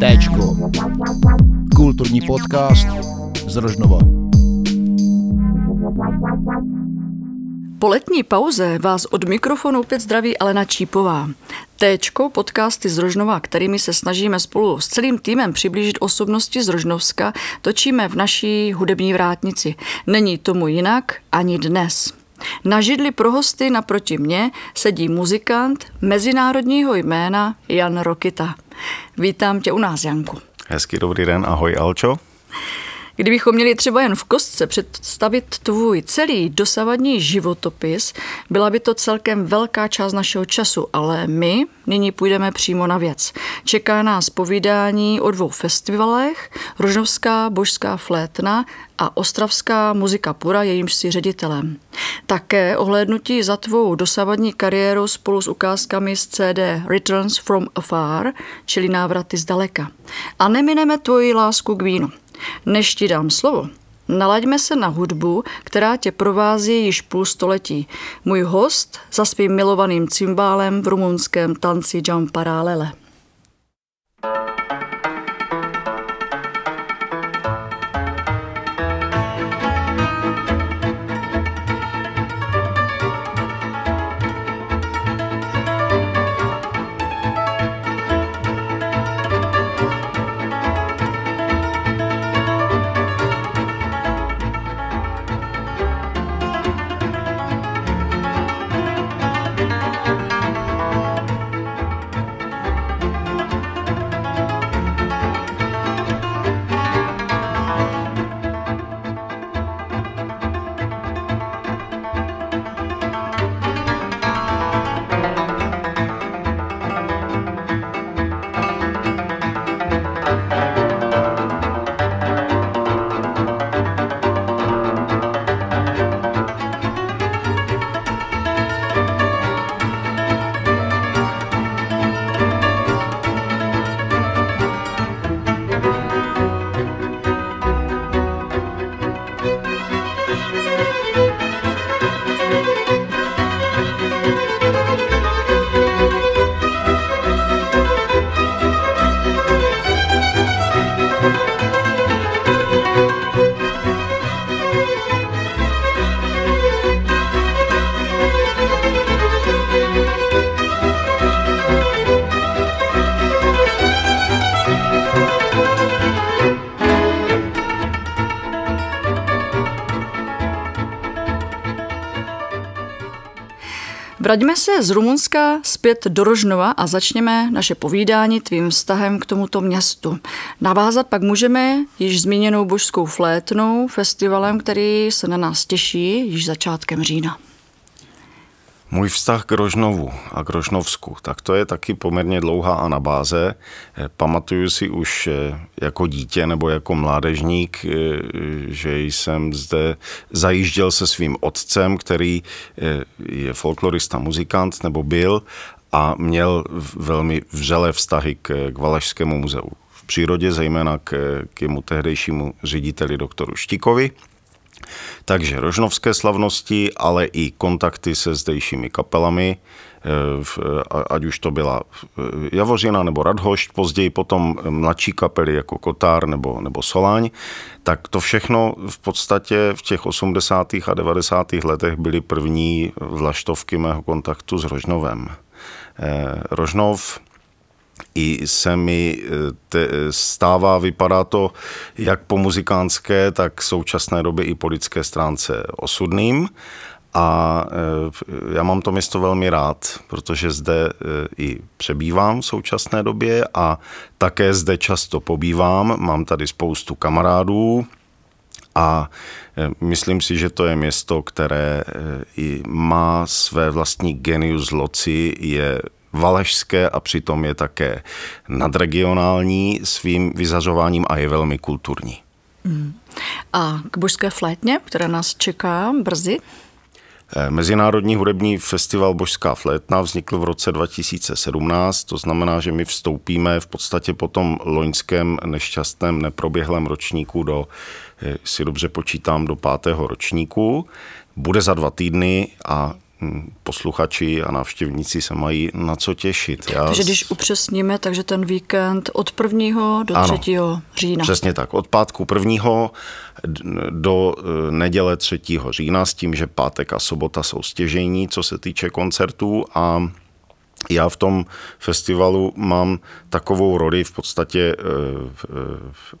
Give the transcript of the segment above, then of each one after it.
Téčko. Kulturní podcast z Rožnova. Po letní pauze vás od mikrofonu opět zdraví Alena Čípová. Téčko, podcasty z Rožnova, kterými se snažíme spolu s celým týmem přiblížit osobnosti z Rožnovska, točíme v naší hudební vrátnici. Není tomu jinak ani dnes. Na židli pro hosty naproti mně sedí muzikant mezinárodního jména Jan Rokita. Vítám tě u nás, Janku. Hezký dobrý den, ahoj Alčo. Kdybychom měli třeba jen v kostce představit tvůj celý dosavadní životopis, byla by to celkem velká část našeho času, ale my nyní půjdeme přímo na věc. Čeká nás povídání o dvou festivalech, Rožnovská božská flétna a Ostravská muzika pura, jejímž si ředitelem. Také ohlédnutí za tvou dosavadní kariéru spolu s ukázkami z CD Returns from Afar, čili návraty zdaleka. A nemineme tvoji lásku k vínu. Než ti dám slovo, nalaďme se na hudbu, která tě provází již půl století. Můj host za svým milovaným cymbálem v rumunském tanci Jam Paralele. Vraťme se z Rumunska zpět do Rožnova a začněme naše povídání tvým vztahem k tomuto městu. Navázat pak můžeme již zmíněnou božskou flétnou, festivalem, který se na nás těší již začátkem října. Můj vztah k Rožnovu a k Rožnovsku, tak to je taky poměrně dlouhá a na báze. Eh, pamatuju si už eh, jako dítě nebo jako mládežník, eh, že jsem zde zajížděl se svým otcem, který je folklorista, muzikant nebo byl a měl velmi vřelé vztahy k, k Valašskému muzeu v přírodě, zejména k, k jemu tehdejšímu řediteli doktoru Štikovi. Takže rožnovské slavnosti, ale i kontakty se zdejšími kapelami, eh, ať už to byla eh, Javořina nebo Radhošť, později potom mladší kapely jako Kotár nebo, nebo Soláň, tak to všechno v podstatě v těch 80. a 90. letech byly první vlaštovky mého kontaktu s Rožnovem. Eh, Rožnov i se mi e, te, stává, vypadá to jak po muzikánské, tak v současné době i po lidské stránce osudným. A e, já mám to město velmi rád, protože zde i přebývám v současné době a také zde často pobývám. Mám tady spoustu kamarádů, a myslím si, že to je město, které i má své vlastní genius loci, je valašské a přitom je také nadregionální svým vyzařováním a je velmi kulturní. Mm. A k božské flétně, která nás čeká brzy? Eh, Mezinárodní hudební festival Božská flétna vznikl v roce 2017, to znamená, že my vstoupíme v podstatě po tom loňském nešťastném neproběhlém ročníku do, eh, si dobře počítám, do pátého ročníku. Bude za dva týdny a posluchači a návštěvníci se mají na co těšit. Já takže když upřesníme, takže ten víkend od 1. do 3. Ano, října. Přesně tak, od pátku 1. do e, neděle 3. října s tím, že pátek a sobota jsou stěžení, co se týče koncertů a já v tom festivalu mám takovou roli, v podstatě e,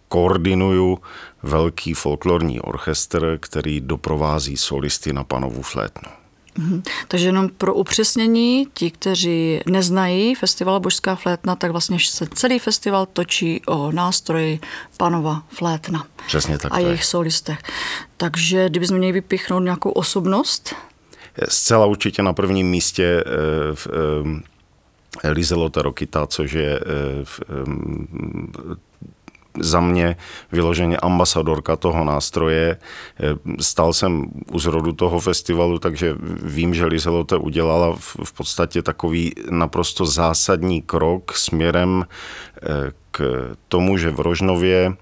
koordinuju velký folklorní orchestr, který doprovází solisty na panovu flétnu. Mhm. Takže jenom pro upřesnění, ti, kteří neznají festival Božská flétna, tak vlastně se celý festival točí o nástroji panova flétna. Přesně tak. A jejich solistech. Takže kdybychom měli vypichnout nějakou osobnost? Zcela určitě na prvním místě eh, Lizelota Rokita, což je eh, za mě vyloženě ambasadorka toho nástroje. Stal jsem u zrodu toho festivalu, takže vím, že Lizelote udělala v podstatě takový naprosto zásadní krok směrem eh, k tomu, že v Rožnově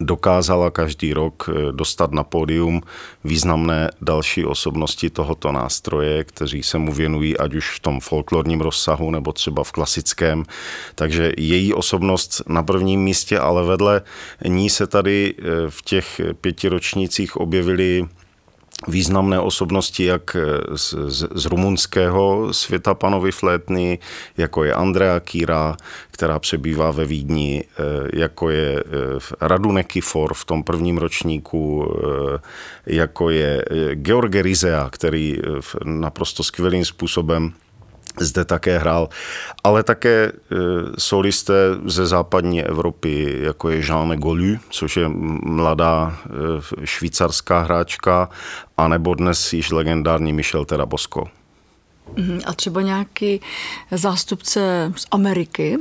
dokázala každý rok eh, dostat na pódium významné další osobnosti tohoto nástroje, kteří se mu věnují ať už v tom folklorním rozsahu nebo třeba v klasickém. Takže její osobnost na prvním místě, ale vedle ní se tady eh, v těch pěti ročnících objevily významné osobnosti jak z, z, z rumunského světa panovy flétny, jako je Andrea Kýra, která přebývá ve Vídni, eh, jako je eh, Radu Nekifor v tom prvním ročníku, eh, jako je George Rizea, který naprosto skvělým způsobem zde také hrál, ale také e, solisté ze západní Evropy, jako je Jean Golu, což je mladá e, švýcarská hráčka, anebo dnes již legendární Michel Terabosco. Mhm, a třeba nějaký zástupce z Ameriky,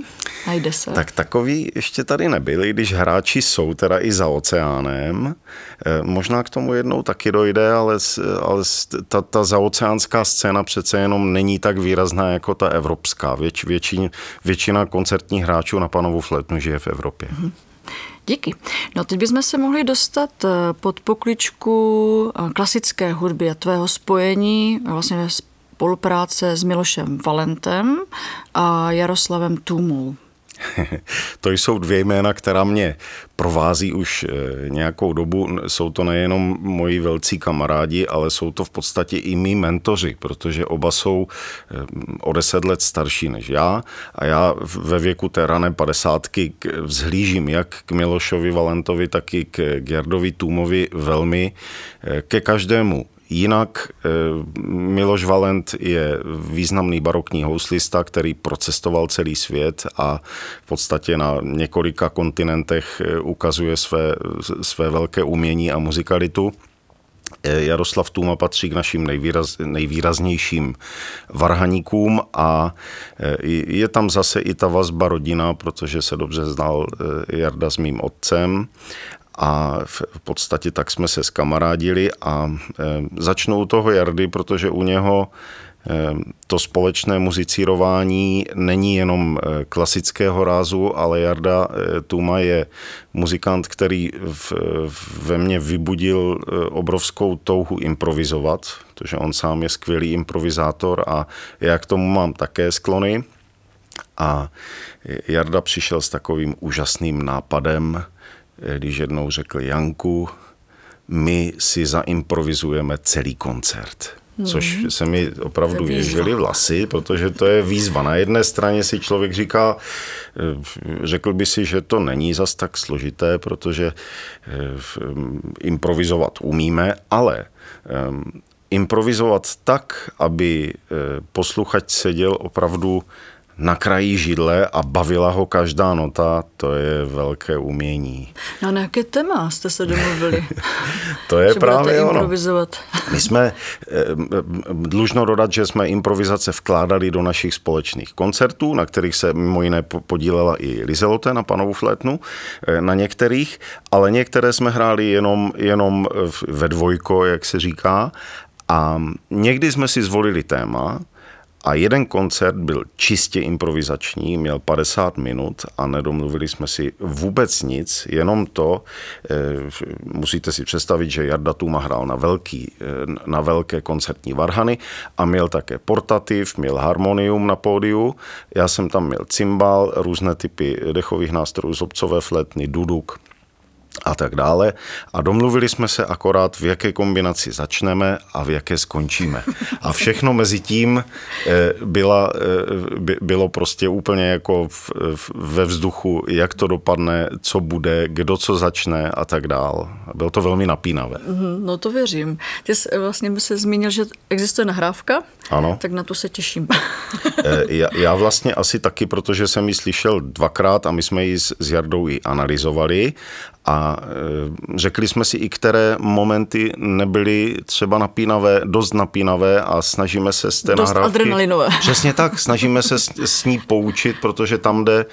najde se? Tak takový ještě tady nebyli, když hráči jsou teda i za oceánem. Eh, možná k tomu jednou taky dojde, ale, ale ta, ta zaoceánská scéna přece jenom není tak výrazná jako ta evropská. Věč, většin, většina koncertních hráčů na panovu fletnu žije v Evropě. Mm-hmm. Díky. No teď bychom se mohli dostat eh, pod pokličku eh, klasické hudby a tvého spojení vlastně spolupráce s Milošem Valentem a Jaroslavem Tůmou. to jsou dvě jména, která mě provází už eh, nějakou dobu. Jsou to nejenom moji velcí kamarádi, ale jsou to v podstatě i mý mentoři, protože oba jsou eh, o deset let starší než já a já ve věku té rané padesátky vzhlížím jak k Milošovi Valentovi, tak i k Gerdovi Tůmovi velmi eh, ke každému Jinak eh, Miloš Valent je významný barokní houslista, který procestoval celý svět a v podstatě na několika kontinentech eh, ukazuje své, své velké umění a muzikalitu. Eh, Jaroslav Tuma patří k našim nejvýraz, nejvýraznějším varhaníkům a je tam zase i ta vazba rodina, protože se dobře znal Jarda s mým otcem a v podstatě tak jsme se skamarádili a e, začnu u toho Jardy, protože u něho e, to společné muzicírování není jenom e, klasického rázu, ale Jarda Tuma je muzikant, který v, ve mně vybudil obrovskou touhu improvizovat, protože on sám je skvělý improvizátor a já k tomu mám také sklony. A Jarda přišel s takovým úžasným nápadem, když jednou řekl Janku, my si zaimprovizujeme celý koncert. Což mhm. se mi opravdu věžily vlasy, protože to je výzva. Na jedné straně si člověk říká, eh, řekl by si, že to není zas tak složité, protože eh, improvizovat umíme, ale eh, improvizovat tak, aby posluchač seděl opravdu na kraji židle a bavila ho každá nota, to je velké umění. No na jaké téma jste se domluvili? to je právě ono. improvizovat. My jsme, eh, dlužno dodat, že jsme improvizace vkládali do našich společných koncertů, na kterých se mimo jiné podílela i Lizelote na Panovu flétnu, eh, na některých, ale některé jsme hráli jenom, jenom ve dvojko, jak se říká, a někdy jsme si zvolili téma, A jeden koncert byl čistě improvizační, měl 50 minut a nedomluvili jsme si vůbec nic, jenom to, eh, musíte si představit, že Jarda Tuma hrál na, velký, eh, na velké koncertní varhany a měl také portativ, měl harmonium na pódiu, já jsem tam měl cymbal, různé typy dechových nástrojů, zobcové fletny, duduk, a tak dále. A domluvili jsme se akorát, v jaké kombinaci začneme a v jaké skončíme. A všechno mezi tím eh, byla, eh, bylo prostě úplně jako ve vzduchu, jak to dopadne, co bude, kdo co začne a tak dál. Bylo to velmi napínavé. Mhm, no to věřím. Ty jsi vlastně by se zmínil, že existuje nahrávka, ano. tak na to se těším. Eh, já, já vlastně asi taky, protože jsem ji slyšel dvakrát a my jsme ji s, s Jardou i analyzovali a e, řekli jsme si i, které momenty nebyly třeba napínavé, dost napínavé a snažíme se z té dost nahrávky... adrenalinové. Přesně tak, snažíme se s, s ní poučit, protože tam jde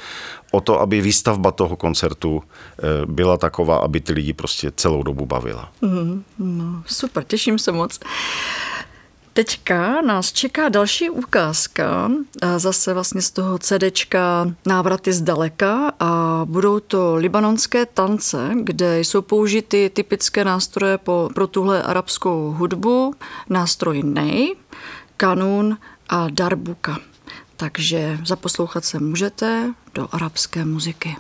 o to, aby výstavba toho koncertu e, byla taková, aby ty lidi prostě celou dobu bavila. Mm, no, super, těším se moc. Teďka nás čeká další ukázka, zase vlastně z toho CDčka Návraty zdaleka a budou to libanonské tance, kde jsou použity typické nástroje po, pro tuhle arabskou hudbu, nástroj nej, kanun a darbuka. Takže zaposlouchat se můžete do arabské muziky.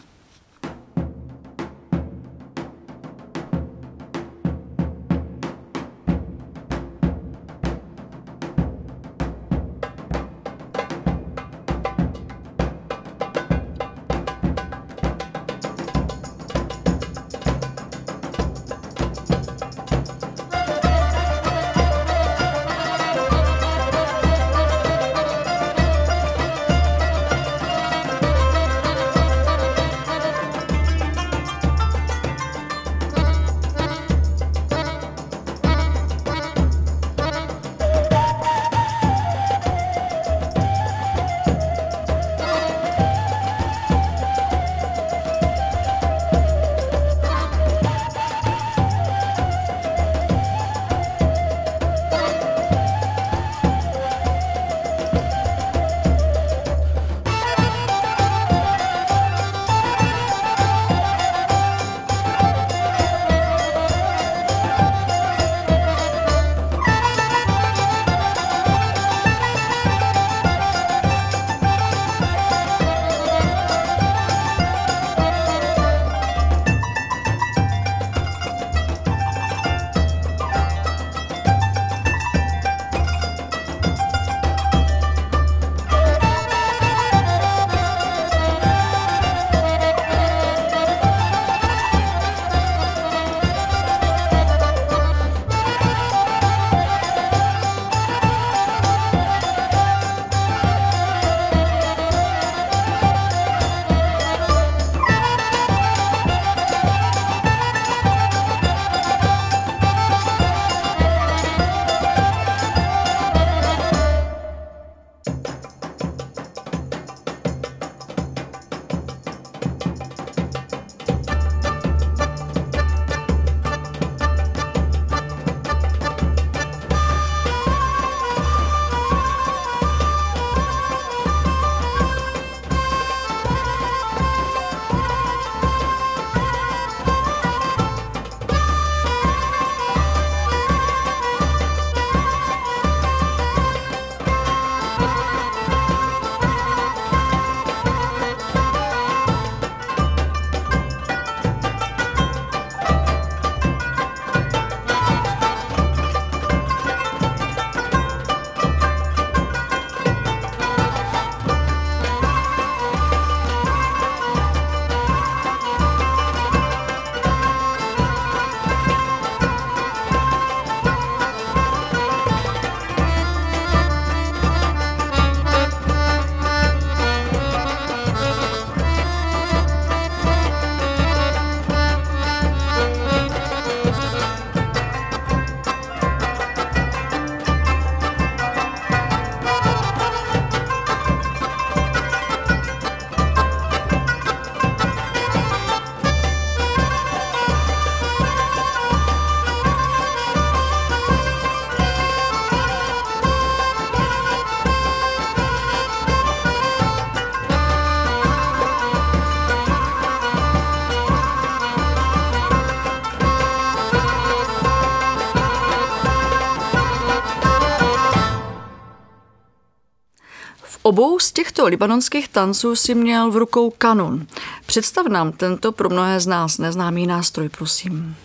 Obou z těchto libanonských tanců si měl v rukou kanun. Představ nám tento pro mnohé z nás neznámý nástroj, prosím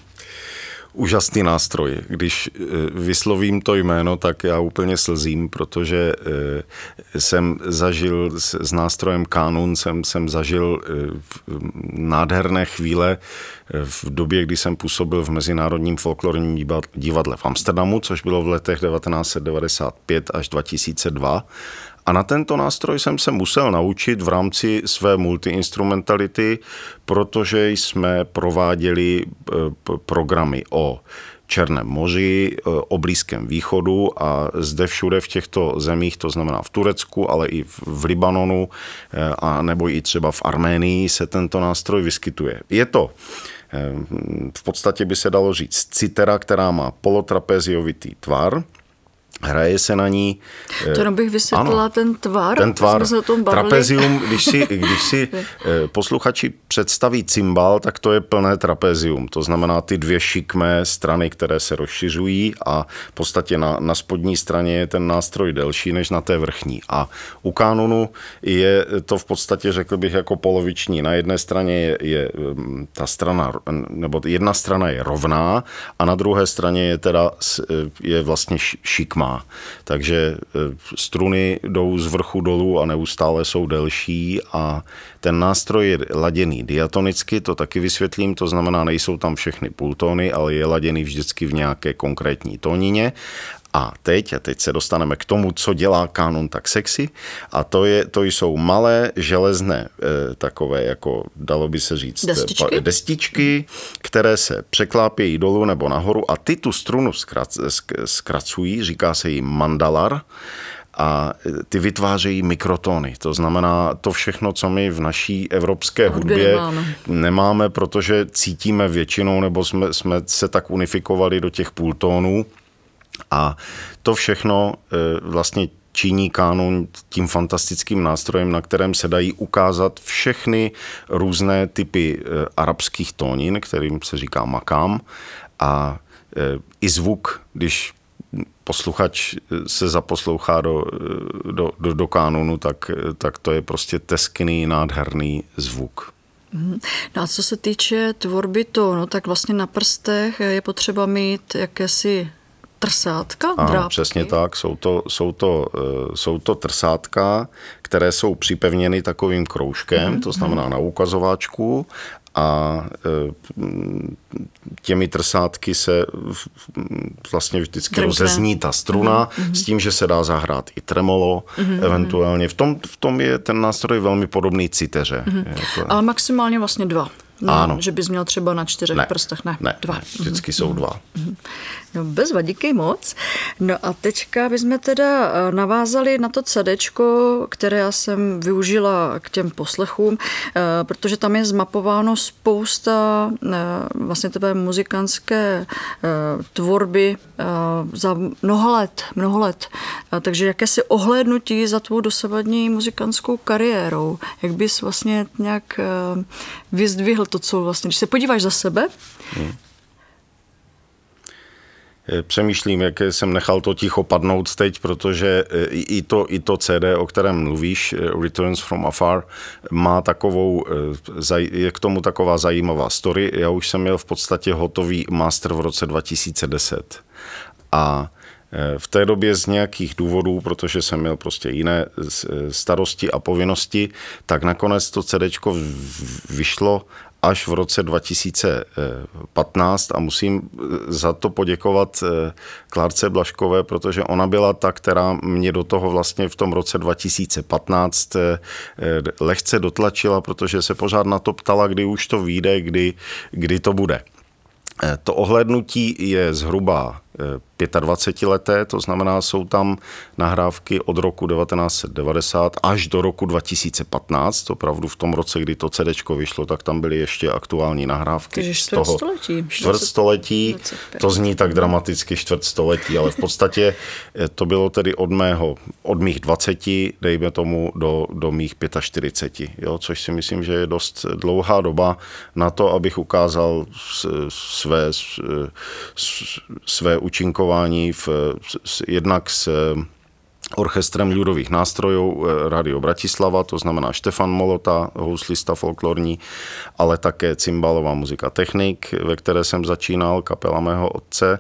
úžasný nástroj. Když eh, vyslovím to jméno, tak já úplně slzím, protože eh, jsem zažil s nástrojem kanun, jsem, jsem zažil eh, nádherné chvíle v době, kdy jsem působil v Mezinárodním folklorním divadle v Amsterdamu, což bylo v letech 1995 až 2002. A na tento nástroj jsem se musel naučit v rámci své multiinstrumentality, protože jsme prováděli e, programy o Černém moři, e, o Blízkém východu a zde všude v těchto zemích, to znamená v Turecku, ale i v Libanonu e, a nebo i třeba v Arménii se tento nástroj vyskytuje. Je to v podstatě by se dalo říct citera, která má polotrapeziovitý tvar, hraje se na ní. To jenom bych vysvětlila ano, ten tvar. Ten tvar, se o tom trapezium, když si, když si eh, posluchači představí cymbal, tak to je plné trapezium. To znamená ty dvě šikmé strany, které se rozšiřují a v podstatě na, na spodní straně je ten nástroj delší než na té vrchní. A u kanonu je to v podstatě, řekl bych, jako poloviční. Na jedné straně je, je mm, ta strana, nebo jedna strana je rovná a na druhé straně je teda je vlastně takže eh, struny jdou z vrchu dolů a neustále jsou delší a ten nástroj je laděný diatonicky, to taky vysvětlím, to znamená, nejsou tam všechny pultóny, ale je laděný vždycky v nějaké konkrétní tónině a teď, a teď se dostaneme k tomu, co dělá kanon tak sexy, a to, je, to jsou malé železné e, takové, jako dalo by se říct, destičky, pa, destičky které se překlápějí dolů nebo nahoru a ty tu strunu zkrac, zkracují, říká se jim mandalar, a ty vytvářejí mikrotóny. To znamená to všechno, co my v naší evropské hudbě nemáme. nemáme, protože cítíme většinou, nebo jsme, jsme se tak unifikovali do těch půltónů, a to všechno e, vlastně činí kánon tím fantastickým nástrojem, na kterém se dají ukázat všechny různé typy e, arabských tónin, kterým se říká makám. A e, i zvuk, když posluchač se zaposlouchá do, do, do, do kánonu, tak, tak to je prostě teskný, nádherný zvuk. Mhm. No a co se týče tvorby tónu, tak vlastně na prstech je potřeba mít jakési trsátka, ano, drápky. přesně tak. Jsou to, jsou, to, uh, jsou to trsátka, které jsou připevněny takovým kroužkem, mm-hmm. to znamená na ukazováčku a uh, těmi trsátky se vlastně vždycky Drnkne. rozezní ta struna mm-hmm. s tím, že se dá zahrát i tremolo mm-hmm. eventuálně. V tom, v tom je ten nástroj velmi podobný citeře. Mm-hmm. Ale maximálně vlastně dva. No, ano. Že bys měl třeba na čtyřech ne, prstech, ne, ne dva. Ne, vždycky mm-hmm. jsou dva. Mm-hmm. No bez vadíky moc. No a teďka bychom teda eh, navázali na to CD, které já jsem využila k těm poslechům, eh, protože tam je zmapováno spousta eh, vlastně tvé muzikantské tvorby za mnoho let, mnoho let. Takže jakési ohlédnutí za tvou dosavadní muzikantskou kariérou. Jak bys vlastně nějak vyzdvihl to, co vlastně, když se podíváš za sebe, hmm Eh, přemýšlím, jak jsem nechal to ticho padnout teď, protože eh, i to, i to CD, o kterém mluvíš, eh, Returns from Afar, má takovou, je k tomu taková zajímavá story. Já už jsem měl v podstatě hotový master v roce 2010 a v té době z nějakých důvodů, protože jsem měl prostě jiné starosti a povinnosti, tak nakonec to CD vyšlo až v roce 2015 a musím za to poděkovat eh, Klárce Blaškové, protože ona byla ta, která mě do toho vlastně v tom roce 2015 eh, lehce dotlačila, protože se pořád na to ptala, kdy už to vyjde, kdy, kdy to bude. Eh, to ohlednutí je zhruba 25 leté, to znamená, jsou tam nahrávky od roku 1990 až do roku 2015, opravdu v tom roce, kdy to CD vyšlo, tak tam byly ještě aktuální nahrávky. Takže čtvrtstoletí. Čtvrtstoletí, to zní tak dramaticky čtvrtstoletí, ale v podstatě eh, to bylo tedy od mého, od mých 20, dejme tomu, do, do mých 45, jo, což si myslím, že je dost dlouhá doba na to, abych ukázal své, své účinkování v, jednak s orchestrem ľudových nástrojů Radio Bratislava, to znamená Štefan Molota, houslista folklorní, ale také cymbalová muzika technik, ve které jsem začínal, kapela mého otce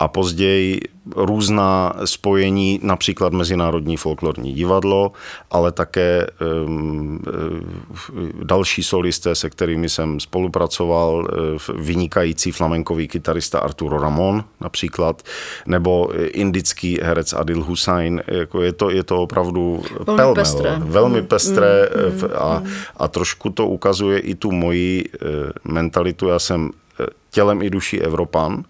a později různá spojení, například Mezinárodní folklorní divadlo, ale také um, další solisté, se kterými jsem spolupracoval, vynikající flamenkový kytarista Arturo Ramon například, nebo indický herec Adil Hussain. Jako je, to, je to opravdu velmi pelmel, pestré. velmi mm, pestré mm, a, mm. a trošku to ukazuje i tu moji mentalitu. Já jsem tělem i duší Evropan,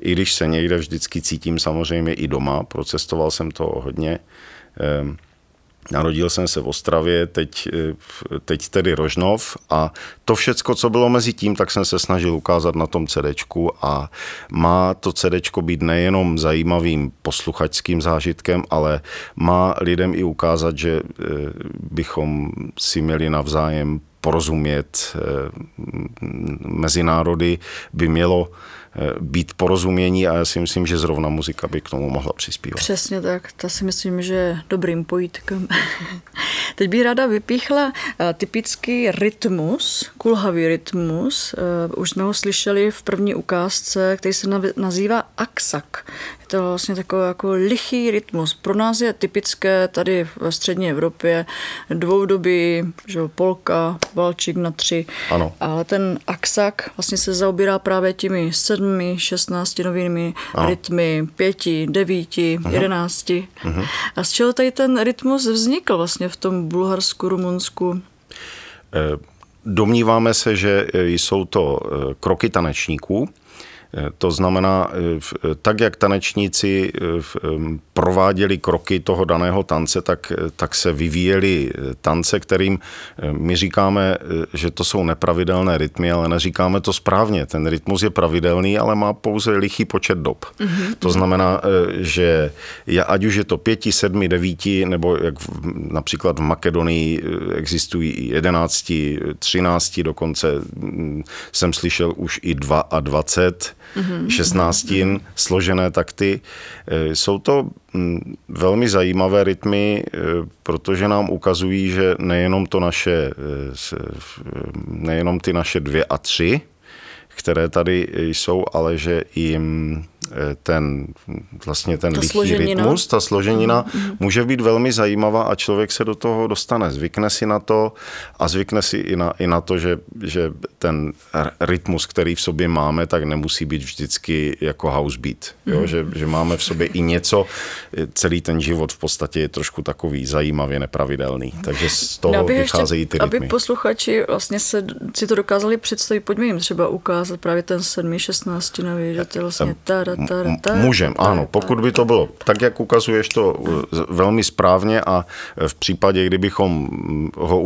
i když se někde vždycky cítím samozřejmě i doma, procestoval jsem to hodně. Ehm, narodil jsem se v Ostravě, teď, eh, teď tedy Rožnov a to všecko, co bylo mezi tím, tak jsem se snažil ukázat na tom CDčku a má to CDčko být nejenom zajímavým posluchačským zážitkem, ale má lidem i ukázat, že eh, bychom si měli navzájem porozumět eh, mezi národy, by mělo být porozumění a já si myslím, že zrovna muzika by k tomu mohla přispívat. Přesně tak, to si myslím, že je dobrým pojítkem. Teď bych ráda vypíchla eh, typický rytmus, kulhavý rytmus. Eh, už jsme ho slyšeli v první ukázce, který se nazývá aksak to vlastně takový jako lichý rytmus. Pro nás je typické tady ve střední Evropě dvoudoby, že polka, valčík na tři. Ano. Ale ten aksak vlastně se zaobírá právě těmi sedmi, šestnácti novými ano. rytmy, pěti, devíti, uh-huh. jedenácti. Uh-huh. A z čeho tady ten rytmus vznikl vlastně v tom Bulharsku, Rumunsku? Eh, domníváme se, že jsou to eh, kroky tanečníků, to znamená, eh, tak jak tanečníci eh, prováděli kroky toho daného tance, tak, tak se vyvíjely tance, kterým my říkáme, že to jsou nepravidelné rytmy, ale neříkáme to správně. Ten rytmus je pravidelný, ale má pouze lichý počet dob. Mm-hmm. To znamená, že ať už je to pěti, sedmi, devíti, nebo jak v, například v Makedonii existují i jedenácti, třinácti, dokonce jsem slyšel už i dva a dvacet, mm-hmm. 16 složené takty. E, jsou to mm, velmi zajímavé rytmy, e, protože nám ukazují, že nejenom to naše, e, nejenom ty naše dvě a tři, které tady jsou, ale že i ten, vlastně ten ta lichý rytmus, ta složenina mm-hmm. může být velmi zajímavá a člověk se do toho dostane, zvykne si na to a zvykne si i na, i na to, že, že ten rytmus, který v sobě máme, tak nemusí být vždycky jako house beat, mm-hmm. jo? Mhm. Že, že máme v sobě i něco, celý ten život v podstatě je trošku takový zajímavě nepravidelný, takže z toho no, vycházejí ty rytmy. Aby posluchači vlastně se, si to dokázali představit, pojďme jim třeba ukázat právě ten 7. 16. nový, že to vlastně tada, Můžem, ano. Pokud by to bylo tak, jak ukazuješ to velmi správně a v případě, kdybychom ho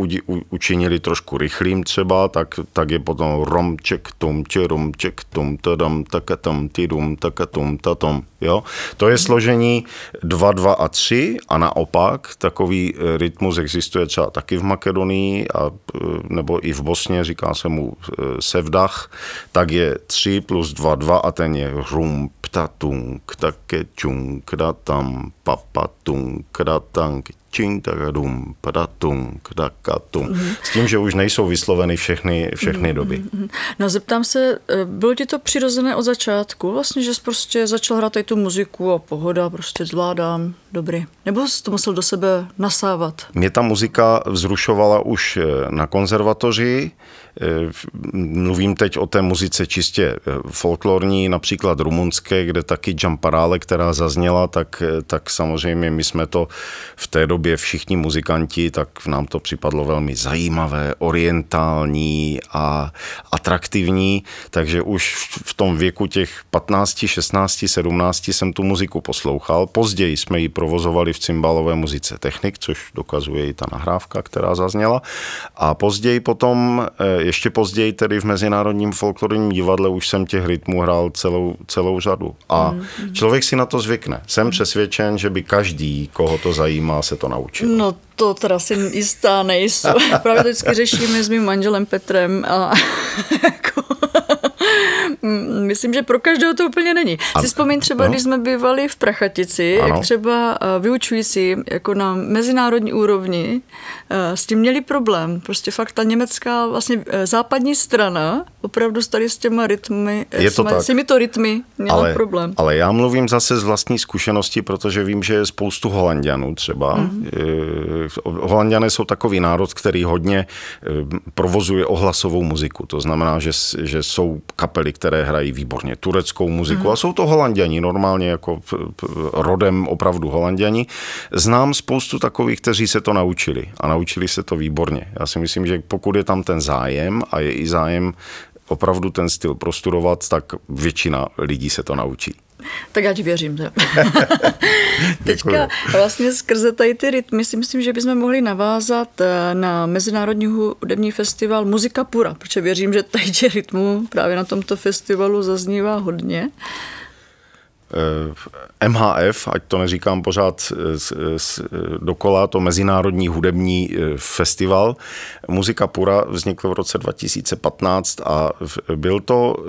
učinili trošku rychlým třeba, tak, tak je potom romček, tomče, romček, tom, tadam, takatam, tidum, takatum, tatom. Jo? To je složení 2, 2 a 3 a naopak takový e, rytmus existuje třeba taky v Makedonii a, e, nebo i v Bosně, říká se mu e, sevdach, tak je 3 plus 2, 2 a ten je rum, ptatung, také čung, kdatam, papatung, kdatang, čintaradum, padatung, dakatung. Mm-hmm. S tím, že už nejsou vysloveny všechny, všechny mm-hmm. doby. No zeptám se, eh, bylo ti to přirozené od začátku? Vlastně, že jsi prostě začal hrát i tu muziku a pohoda, prostě zvládám, dobrý. Nebo jsi to musel do sebe nasávat? Mě ta muzika vzrušovala už eh, na konzervatoři, mluvím teď o té muzice čistě eh, folklorní, například rumunské, kde taky Jumparale, která zazněla, tak, eh, tak samozřejmě my jsme to v té době všichni muzikanti, tak nám to připadlo velmi zajímavé, orientální a atraktivní, takže už v tom věku těch 15, 16, 17 jsem tu muziku poslouchal. Později jsme ji provozovali v cymbalové muzice Technik, což dokazuje i ta nahrávka, která zazněla. A později potom ještě později tedy v Mezinárodním folklorním divadle už jsem těch rytmů hrál celou, celou řadu. A mm. člověk si na to zvykne. Jsem přesvědčen, že by každý, koho to zajímá, se to naučil. No to teda si jistá nejsou. Právě to vždycky řešíme s mým manželem Petrem a jako myslím, že pro každého to úplně není. A, si vzpomín třeba, no. když jsme bývali v Prachatici, ano. jak třeba eh, vyučující jako na mezinárodní úrovni eh, s tím měli problém. Prostě fakt ta německá vlastně eh, západní strana opravdu tady s těma rytmy, je to s, tak. s těmito rytmy měla ale, problém. Ale já mluvím zase z vlastní zkušenosti, protože vím, že je spoustu Holandianů třeba. Mm-hmm. Holandiané jsou takový národ, který hodně provozuje ohlasovou muziku. To znamená, že, že jsou kapely, které hrají výborně tureckou muziku mm. a jsou to holanděni, normálně jako rodem opravdu holanděni. Znám spoustu takových, kteří se to naučili a naučili se to výborně. Já si myslím, že pokud je tam ten zájem a je i zájem opravdu ten styl prostudovat, tak většina lidí se to naučí. Tak já ti věřím. Teďka vlastně skrze tady ty rytmy si myslím, že bychom mohli navázat eh, na Mezinárodní hudební festival Muzika Pura, protože věřím, že tady rytmů právě na tomto festivalu zaznívá hodně. Eh, MHF, ať to neříkám pořád dokola, to Mezinárodní hudební eh, festival. Muzika Pura vznikl v roce 2015 a byl to eh,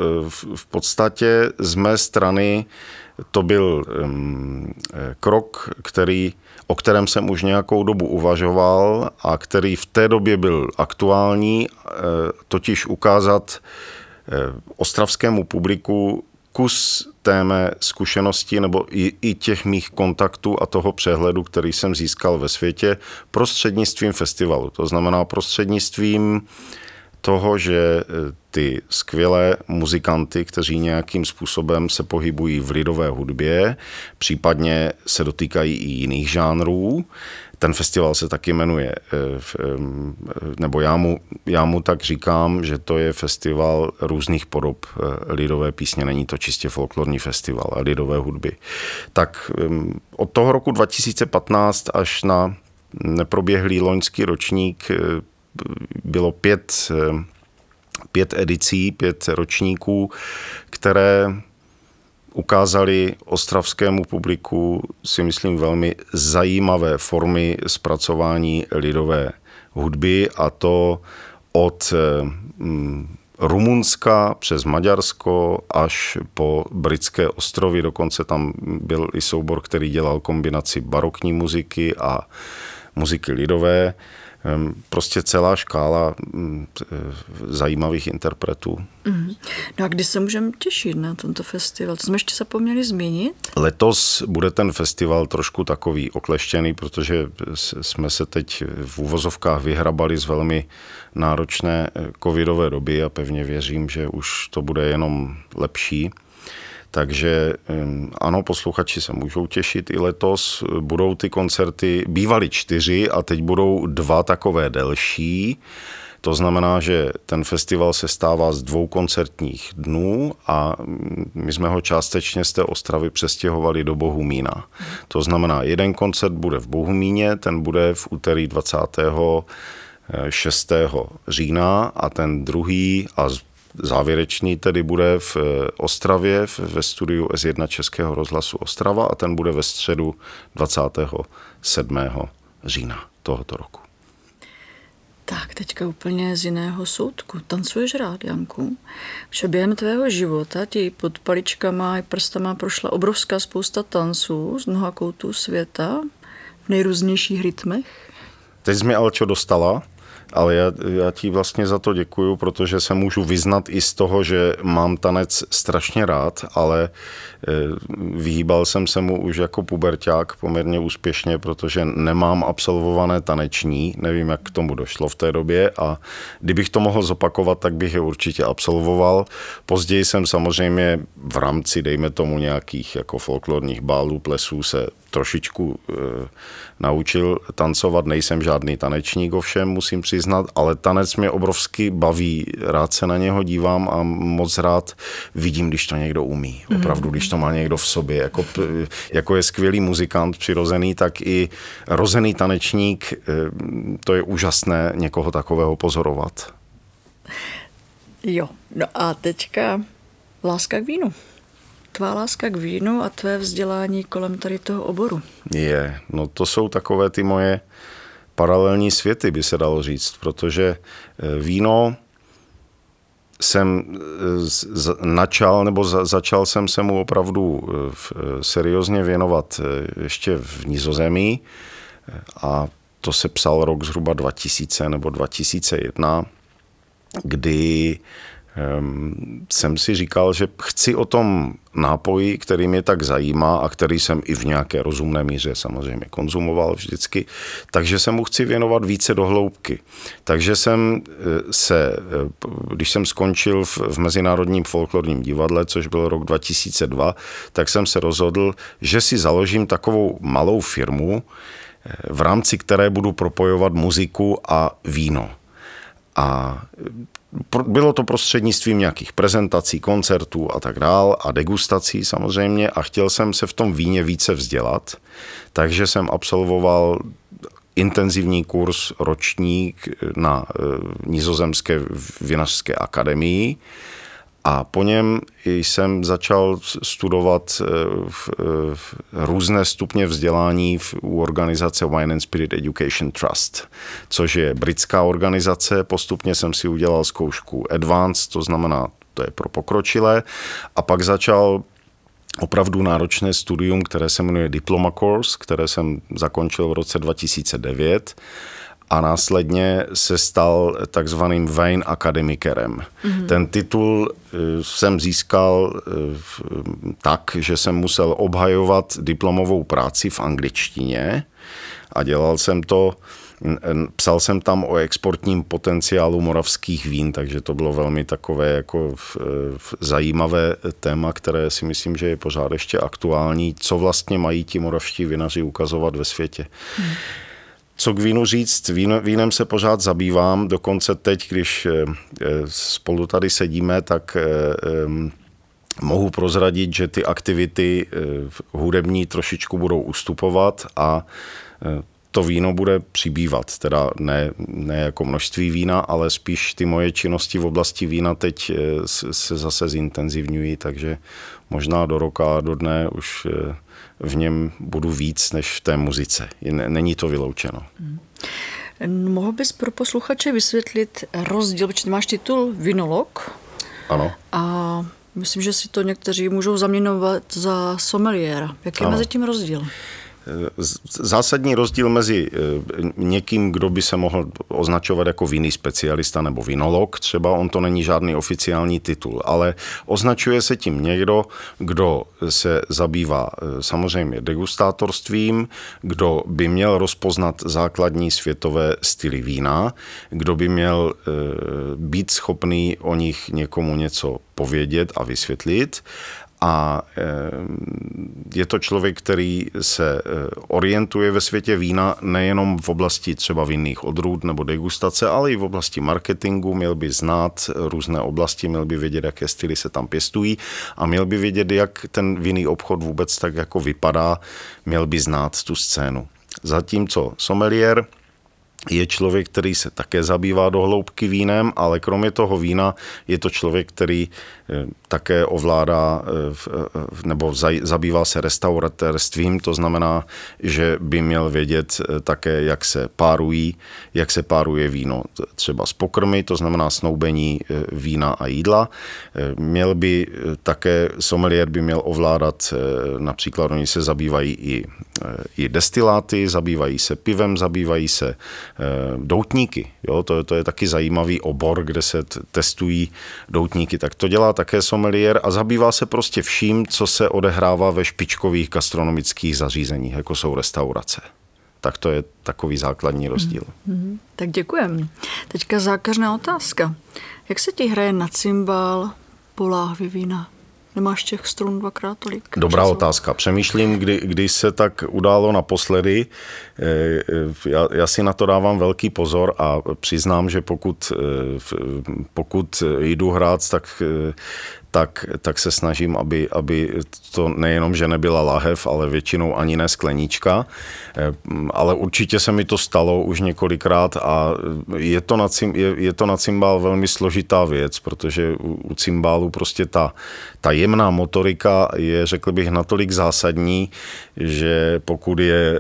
v podstatě z mé strany to byl krok, který, o kterém jsem už nějakou dobu uvažoval a který v té době byl aktuální, totiž ukázat ostravskému publiku kus té mé zkušenosti nebo i, i těch mých kontaktů a toho přehledu, který jsem získal ve světě prostřednictvím festivalu. To znamená prostřednictvím toho, že e, ty skvělé muzikanty, kteří nějakým způsobem se pohybují v lidové hudbě, případně se dotýkají i jiných žánrů, ten festival se taky jmenuje, eh, nebo já mu, já mu tak říkám, že to je festival různých podob eh, lidové písně, není to čistě folklorní festival a lidové hudby. Tak od toho roku 2015 až na neproběhlý loňský ročník eh, bylo pět, pět edicí, pět ročníků, které ukázali ostravskému publiku, si myslím, velmi zajímavé formy zpracování lidové hudby a to od mm, Rumunska přes Maďarsko až po britské ostrovy. Dokonce tam byl i soubor, který dělal kombinaci barokní muziky a muziky lidové. Prostě celá škála mm, zajímavých interpretů. Mm. No a kdy se můžeme těšit na tento festival? Co jsme ještě zapomněli zmínit? Letos bude ten festival trošku takový okleštěný, protože jsme se teď v úvozovkách vyhrabali z velmi náročné eh, covidové doby a pevně věřím, že už to bude jenom lepší. Takže ano, posluchači se můžou těšit i letos. Budou ty koncerty, bývaly čtyři a teď budou dva takové delší. To znamená, že ten festival se stává z dvou koncertních dnů a my jsme ho částečně z té Ostravy přestěhovali do Bohumína. To znamená, jeden koncert bude v Bohumíně, ten bude v úterý 26. října a ten druhý a Závěrečný tedy bude v eh, Ostravě ve studiu S1 Českého rozhlasu Ostrava a ten bude ve středu 27. října tohoto roku. Tak, teďka úplně z jiného soudku. Tancuješ rád, Janku? Že během tvého života ti pod paličkama i prstama prošla obrovská spousta tanců z mnoha koutů světa v nejrůznějších rytmech. Teď jsi mi Alčo dostala, ale já, já ti vlastně za to děkuju, protože se můžu vyznat i z toho, že mám tanec strašně rád, ale e, vyhýbal jsem se mu už jako puberták poměrně úspěšně, protože nemám absolvované taneční, nevím, jak k tomu došlo v té době a kdybych to mohl zopakovat, tak bych je určitě absolvoval. Později jsem samozřejmě v rámci, dejme tomu, nějakých jako folklorních bálů, plesů se trošičku e, naučil tancovat. Nejsem žádný tanečník, ovšem musím přiznat, ale tanec mě obrovsky baví. Rád se na něho dívám a moc rád vidím, když to někdo umí. Mhm. Opravdu, když to má někdo v sobě. Jako, jako je skvělý muzikant přirozený, tak i rozený tanečník. E, to je úžasné někoho takového pozorovat. Jo, no a teďka láska k vínu tvá láska k vínu a tvé vzdělání kolem tady toho oboru? Je, no to jsou takové ty moje paralelní světy, by se dalo říct, protože eh, víno jsem načal, nebo za, začal jsem se mu opravdu seriózně věnovat ještě v Nizozemí a to se psal rok zhruba 2000 nebo 2001, kdy jsem si říkal, že chci o tom nápoji, který mě tak zajímá a který jsem i v nějaké rozumné míře samozřejmě konzumoval vždycky, takže se mu chci věnovat více do hloubky. Takže jsem eh, se, eh, když jsem skončil v, Mezinárodním folklorním divadle, což byl rok 2002, tak jsem se rozhodl, že si založím takovou malou firmu, eh, v rámci které budu propojovat muziku a víno. A bylo to prostřednictvím nějakých prezentací, koncertů a tak dál a degustací samozřejmě a chtěl jsem se v tom víně více vzdělat, takže jsem absolvoval intenzivní kurz ročník na eh, Nizozemské vinařské akademii, a po něm jsem začal studovat eh, v, eh, v různé stupně vzdělání v, u organizace Wine and Spirit Education Trust, což je britská organizace. Postupně jsem si udělal zkoušku Advanced, to znamená, to je pro pokročilé. A pak začal opravdu náročné studium, které se jmenuje Diploma Course, které jsem zakončil v roce 2009 a následně se stal takzvaným Wayne akademikerem. Mm-hmm. Ten titul eh, jsem získal eh, tak, že jsem musel obhajovat diplomovou práci v angličtině a dělal jsem to Psal jsem tam o exportním potenciálu moravských vín, takže to bylo velmi takové jako zajímavé téma, které si myslím, že je pořád ještě aktuální. Co vlastně mají ti moravští vinaři ukazovat ve světě? Hmm co k vínu říct, vín, vínem se pořád zabývám, dokonce teď, když eh, eh, spolu tady sedíme, tak eh, mohu prozradit, že ty aktivity hudební trošičku budou ustupovat a to víno bude přibývat, teda ne, ne jako množství vína, ale spíš ty moje činnosti v oblasti vína teď se zase zintenzivňují, takže možná do roka, do dne už v něm budu víc než v té muzice. Není to vyloučeno. Hmm. Mohl bys pro posluchače vysvětlit rozdíl, protože máš titul vinolog. Ano. A myslím, že si to někteří můžou zaměnovat za sommeliéra. Jaký je mezi tím rozdíl? Zásadní rozdíl mezi eh, někým, kdo by se mohl označovat jako vinný specialista nebo vinolog, třeba on to není žádný oficiální titul, ale označuje se tím někdo, kdo se zabývá eh, samozřejmě degustátorstvím, kdo by měl rozpoznat základní světové styly vína, kdo by měl eh, být schopný o nich někomu něco povědět a vysvětlit a eh, je to člověk, který se eh, orientuje ve světě vína nejenom v oblasti třeba vinných odrůd nebo degustace, ale i v oblasti marketingu. Měl by znát různé oblasti, měl by vědět, jaké styly se tam pěstují a měl by vědět, jak ten vinný obchod vůbec tak jako vypadá. Měl by znát tu scénu. Zatímco sommelier je člověk, který se také zabývá do hloubky vínem, ale kromě toho vína je to člověk, který eh, také ovládá eh, nebo zabývá se restauratérstvím, to znamená, že by měl vědět eh, také, jak se párují, jak se páruje víno třeba z pokrmy, to znamená snoubení vína a jídla. Měl by také, sommelier by měl ovládat, například oni se zabývají i, i destiláty, zabývají se pivem, zabývají se Eh, doutníky. Jo, to, to je taky zajímavý obor, kde se testují doutníky. Tak to dělá také sommelier a zabývá se prostě vším, co se odehrává ve špičkových gastronomických zařízeních, jako jsou restaurace. Tak to je takový základní rozdíl. Mm-hmm. Tak děkujem. Teďka zákařná otázka. Jak se ti hraje na cymbal po láhvi vína? Nemáš těch strun dvakrát tolik? Dobrá času? otázka. Přemýšlím, kdy, kdy se tak událo naposledy. Eh, eh, já, já si na to dávám velký pozor a přiznám, že pokud, eh, pokud jdu hrát, tak tak, tak se snažím, aby, aby to nejenom, že nebyla lahev, ale většinou ani ne skleníčka. Ale určitě se mi to stalo už několikrát a je to na, je, je to na cymbál velmi složitá věc, protože u, u cymbálu prostě ta, ta jemná motorika je, řekl bych, natolik zásadní, že pokud je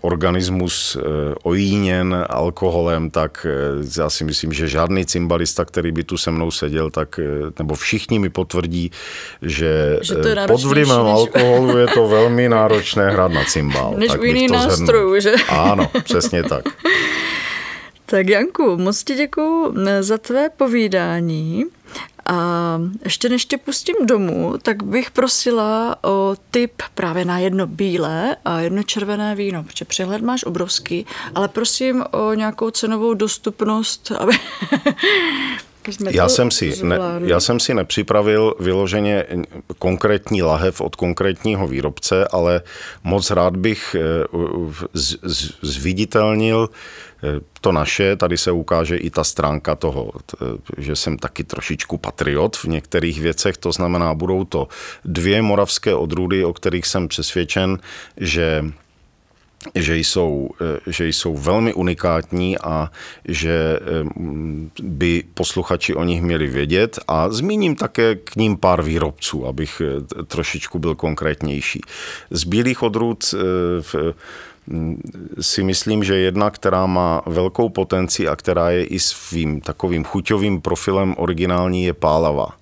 organismus ojíněn alkoholem, tak já si myslím, že žádný cymbalista, který by tu se mnou seděl, tak, nebo všichni mi potvrdí, že, že to pod vlivem než... alkoholu je to velmi náročné hrát na cymbal. Než tak u jiných nástrojů, že? Ano, přesně tak. Tak Janku, moc ti děkuji za tvé povídání. A ještě než tě pustím domů, tak bych prosila o tip právě na jedno bílé a jedno červené víno, protože přehled máš obrovský, ale prosím o nějakou cenovou dostupnost, aby... já jsem, si ne, já jsem si nepřipravil vyloženě konkrétní lahev od konkrétního výrobce, ale moc rád bych eh, z, z, zviditelnil Eh, to naše, tady se ukáže i ta stránka toho, že jsem taky trošičku patriot v některých věcech, to znamená, budou to dvě moravské odrůdy, o kterých jsem přesvědčen, že že jsou, eh, že jsou velmi unikátní a že eh, by posluchači o nich měli vědět a zmíním také k ním pár výrobců, abych trošičku byl konkrétnější. Z bílých odrůd v si myslím, že jedna, která má velkou potenci a která je i svým takovým chuťovým profilem originální, je pálava.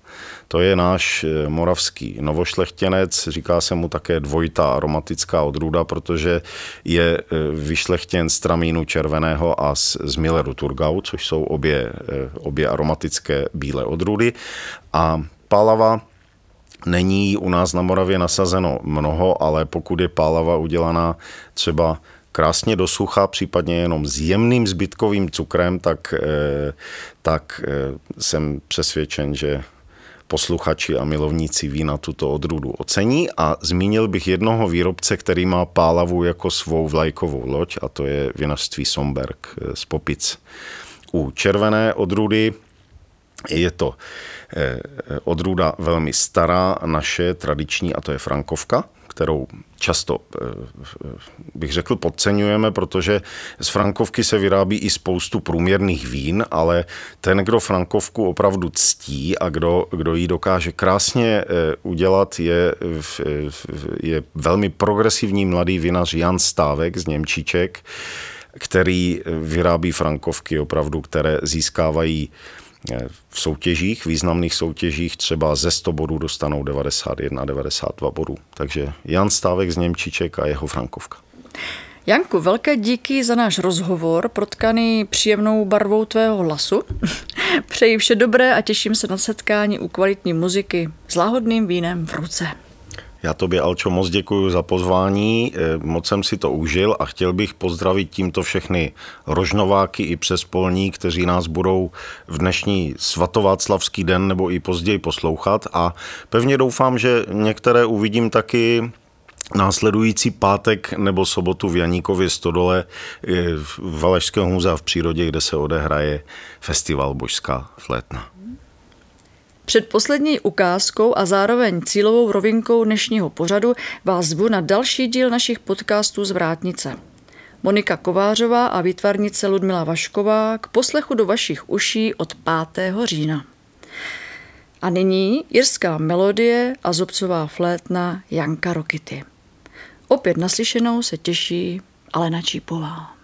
To je náš eh, moravský novošlechtěnec, říká se mu také dvojitá aromatická odrůda, protože je eh, vyšlechtěn z tramínu červeného a z, Milleru Turgau, což jsou obě, eh, obě aromatické bílé odrůdy. A pálava Není u nás na Moravě nasazeno mnoho, ale pokud je pálava udělaná třeba krásně do sucha, případně jenom s jemným zbytkovým cukrem, tak, tak jsem přesvědčen, že posluchači a milovníci vína tuto odrůdu ocení a zmínil bych jednoho výrobce, který má pálavu jako svou vlajkovou loď a to je vinařství Somberg eh, z Popic. U červené odrůdy je to Eh, odrůda velmi stará, naše, tradiční, a to je Frankovka, kterou často, eh, bych řekl, podceňujeme, protože z Frankovky se vyrábí i spoustu průměrných vín, ale ten, kdo Frankovku opravdu ctí a kdo, kdo ji dokáže krásně eh, udělat, je, je velmi progresivní mladý vinař Jan Stávek z Němčíček, který vyrábí Frankovky opravdu, které získávají v soutěžích, významných soutěžích třeba ze 100 bodů dostanou 91, 92 bodů. Takže Jan Stávek z Němčiček a jeho Frankovka. Janku, velké díky za náš rozhovor, protkaný příjemnou barvou tvého hlasu. Přeji vše dobré a těším se na setkání u kvalitní muziky s láhodným vínem v ruce. Já tobě, Alčo, moc děkuji za pozvání, eh, moc jsem si to užil a chtěl bych pozdravit tímto všechny rožnováky i přespolní, kteří nás budou v dnešní svatováclavský den nebo i později poslouchat a pevně doufám, že některé uvidím taky následující pátek nebo sobotu v Janíkově Stodole eh, v Valašského muzea v přírodě, kde se odehraje festival Božská flétna. Před poslední ukázkou a zároveň cílovou rovinkou dnešního pořadu vás zvu na další díl našich podcastů z Vrátnice. Monika Kovářová a výtvarnice Ludmila Vašková k poslechu do vašich uší od 5. října. A nyní jirská melodie a zobcová flétna Janka Rokity. Opět naslyšenou se těší Alena Čípová.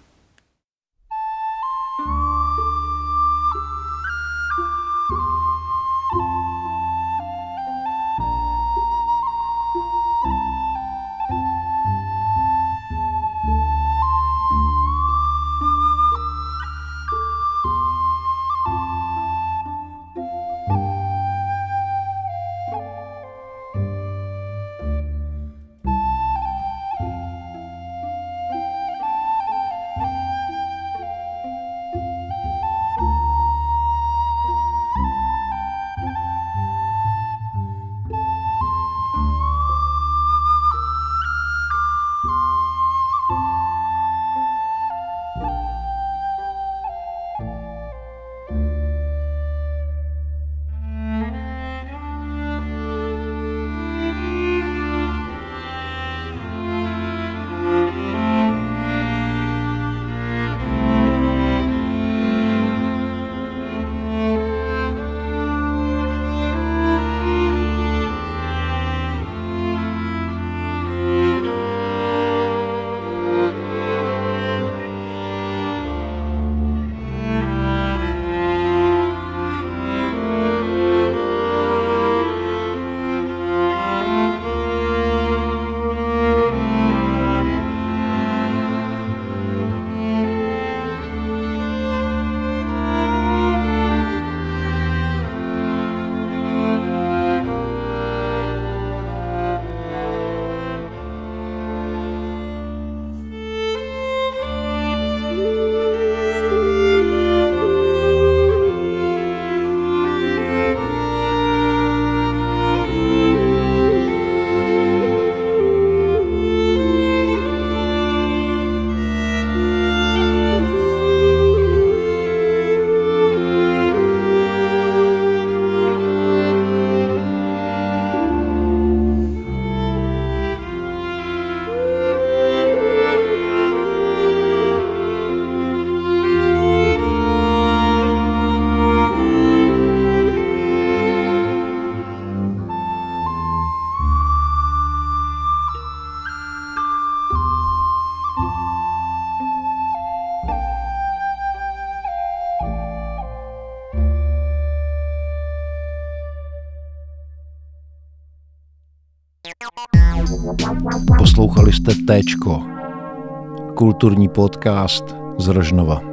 Kulturní podcast z Rožnova.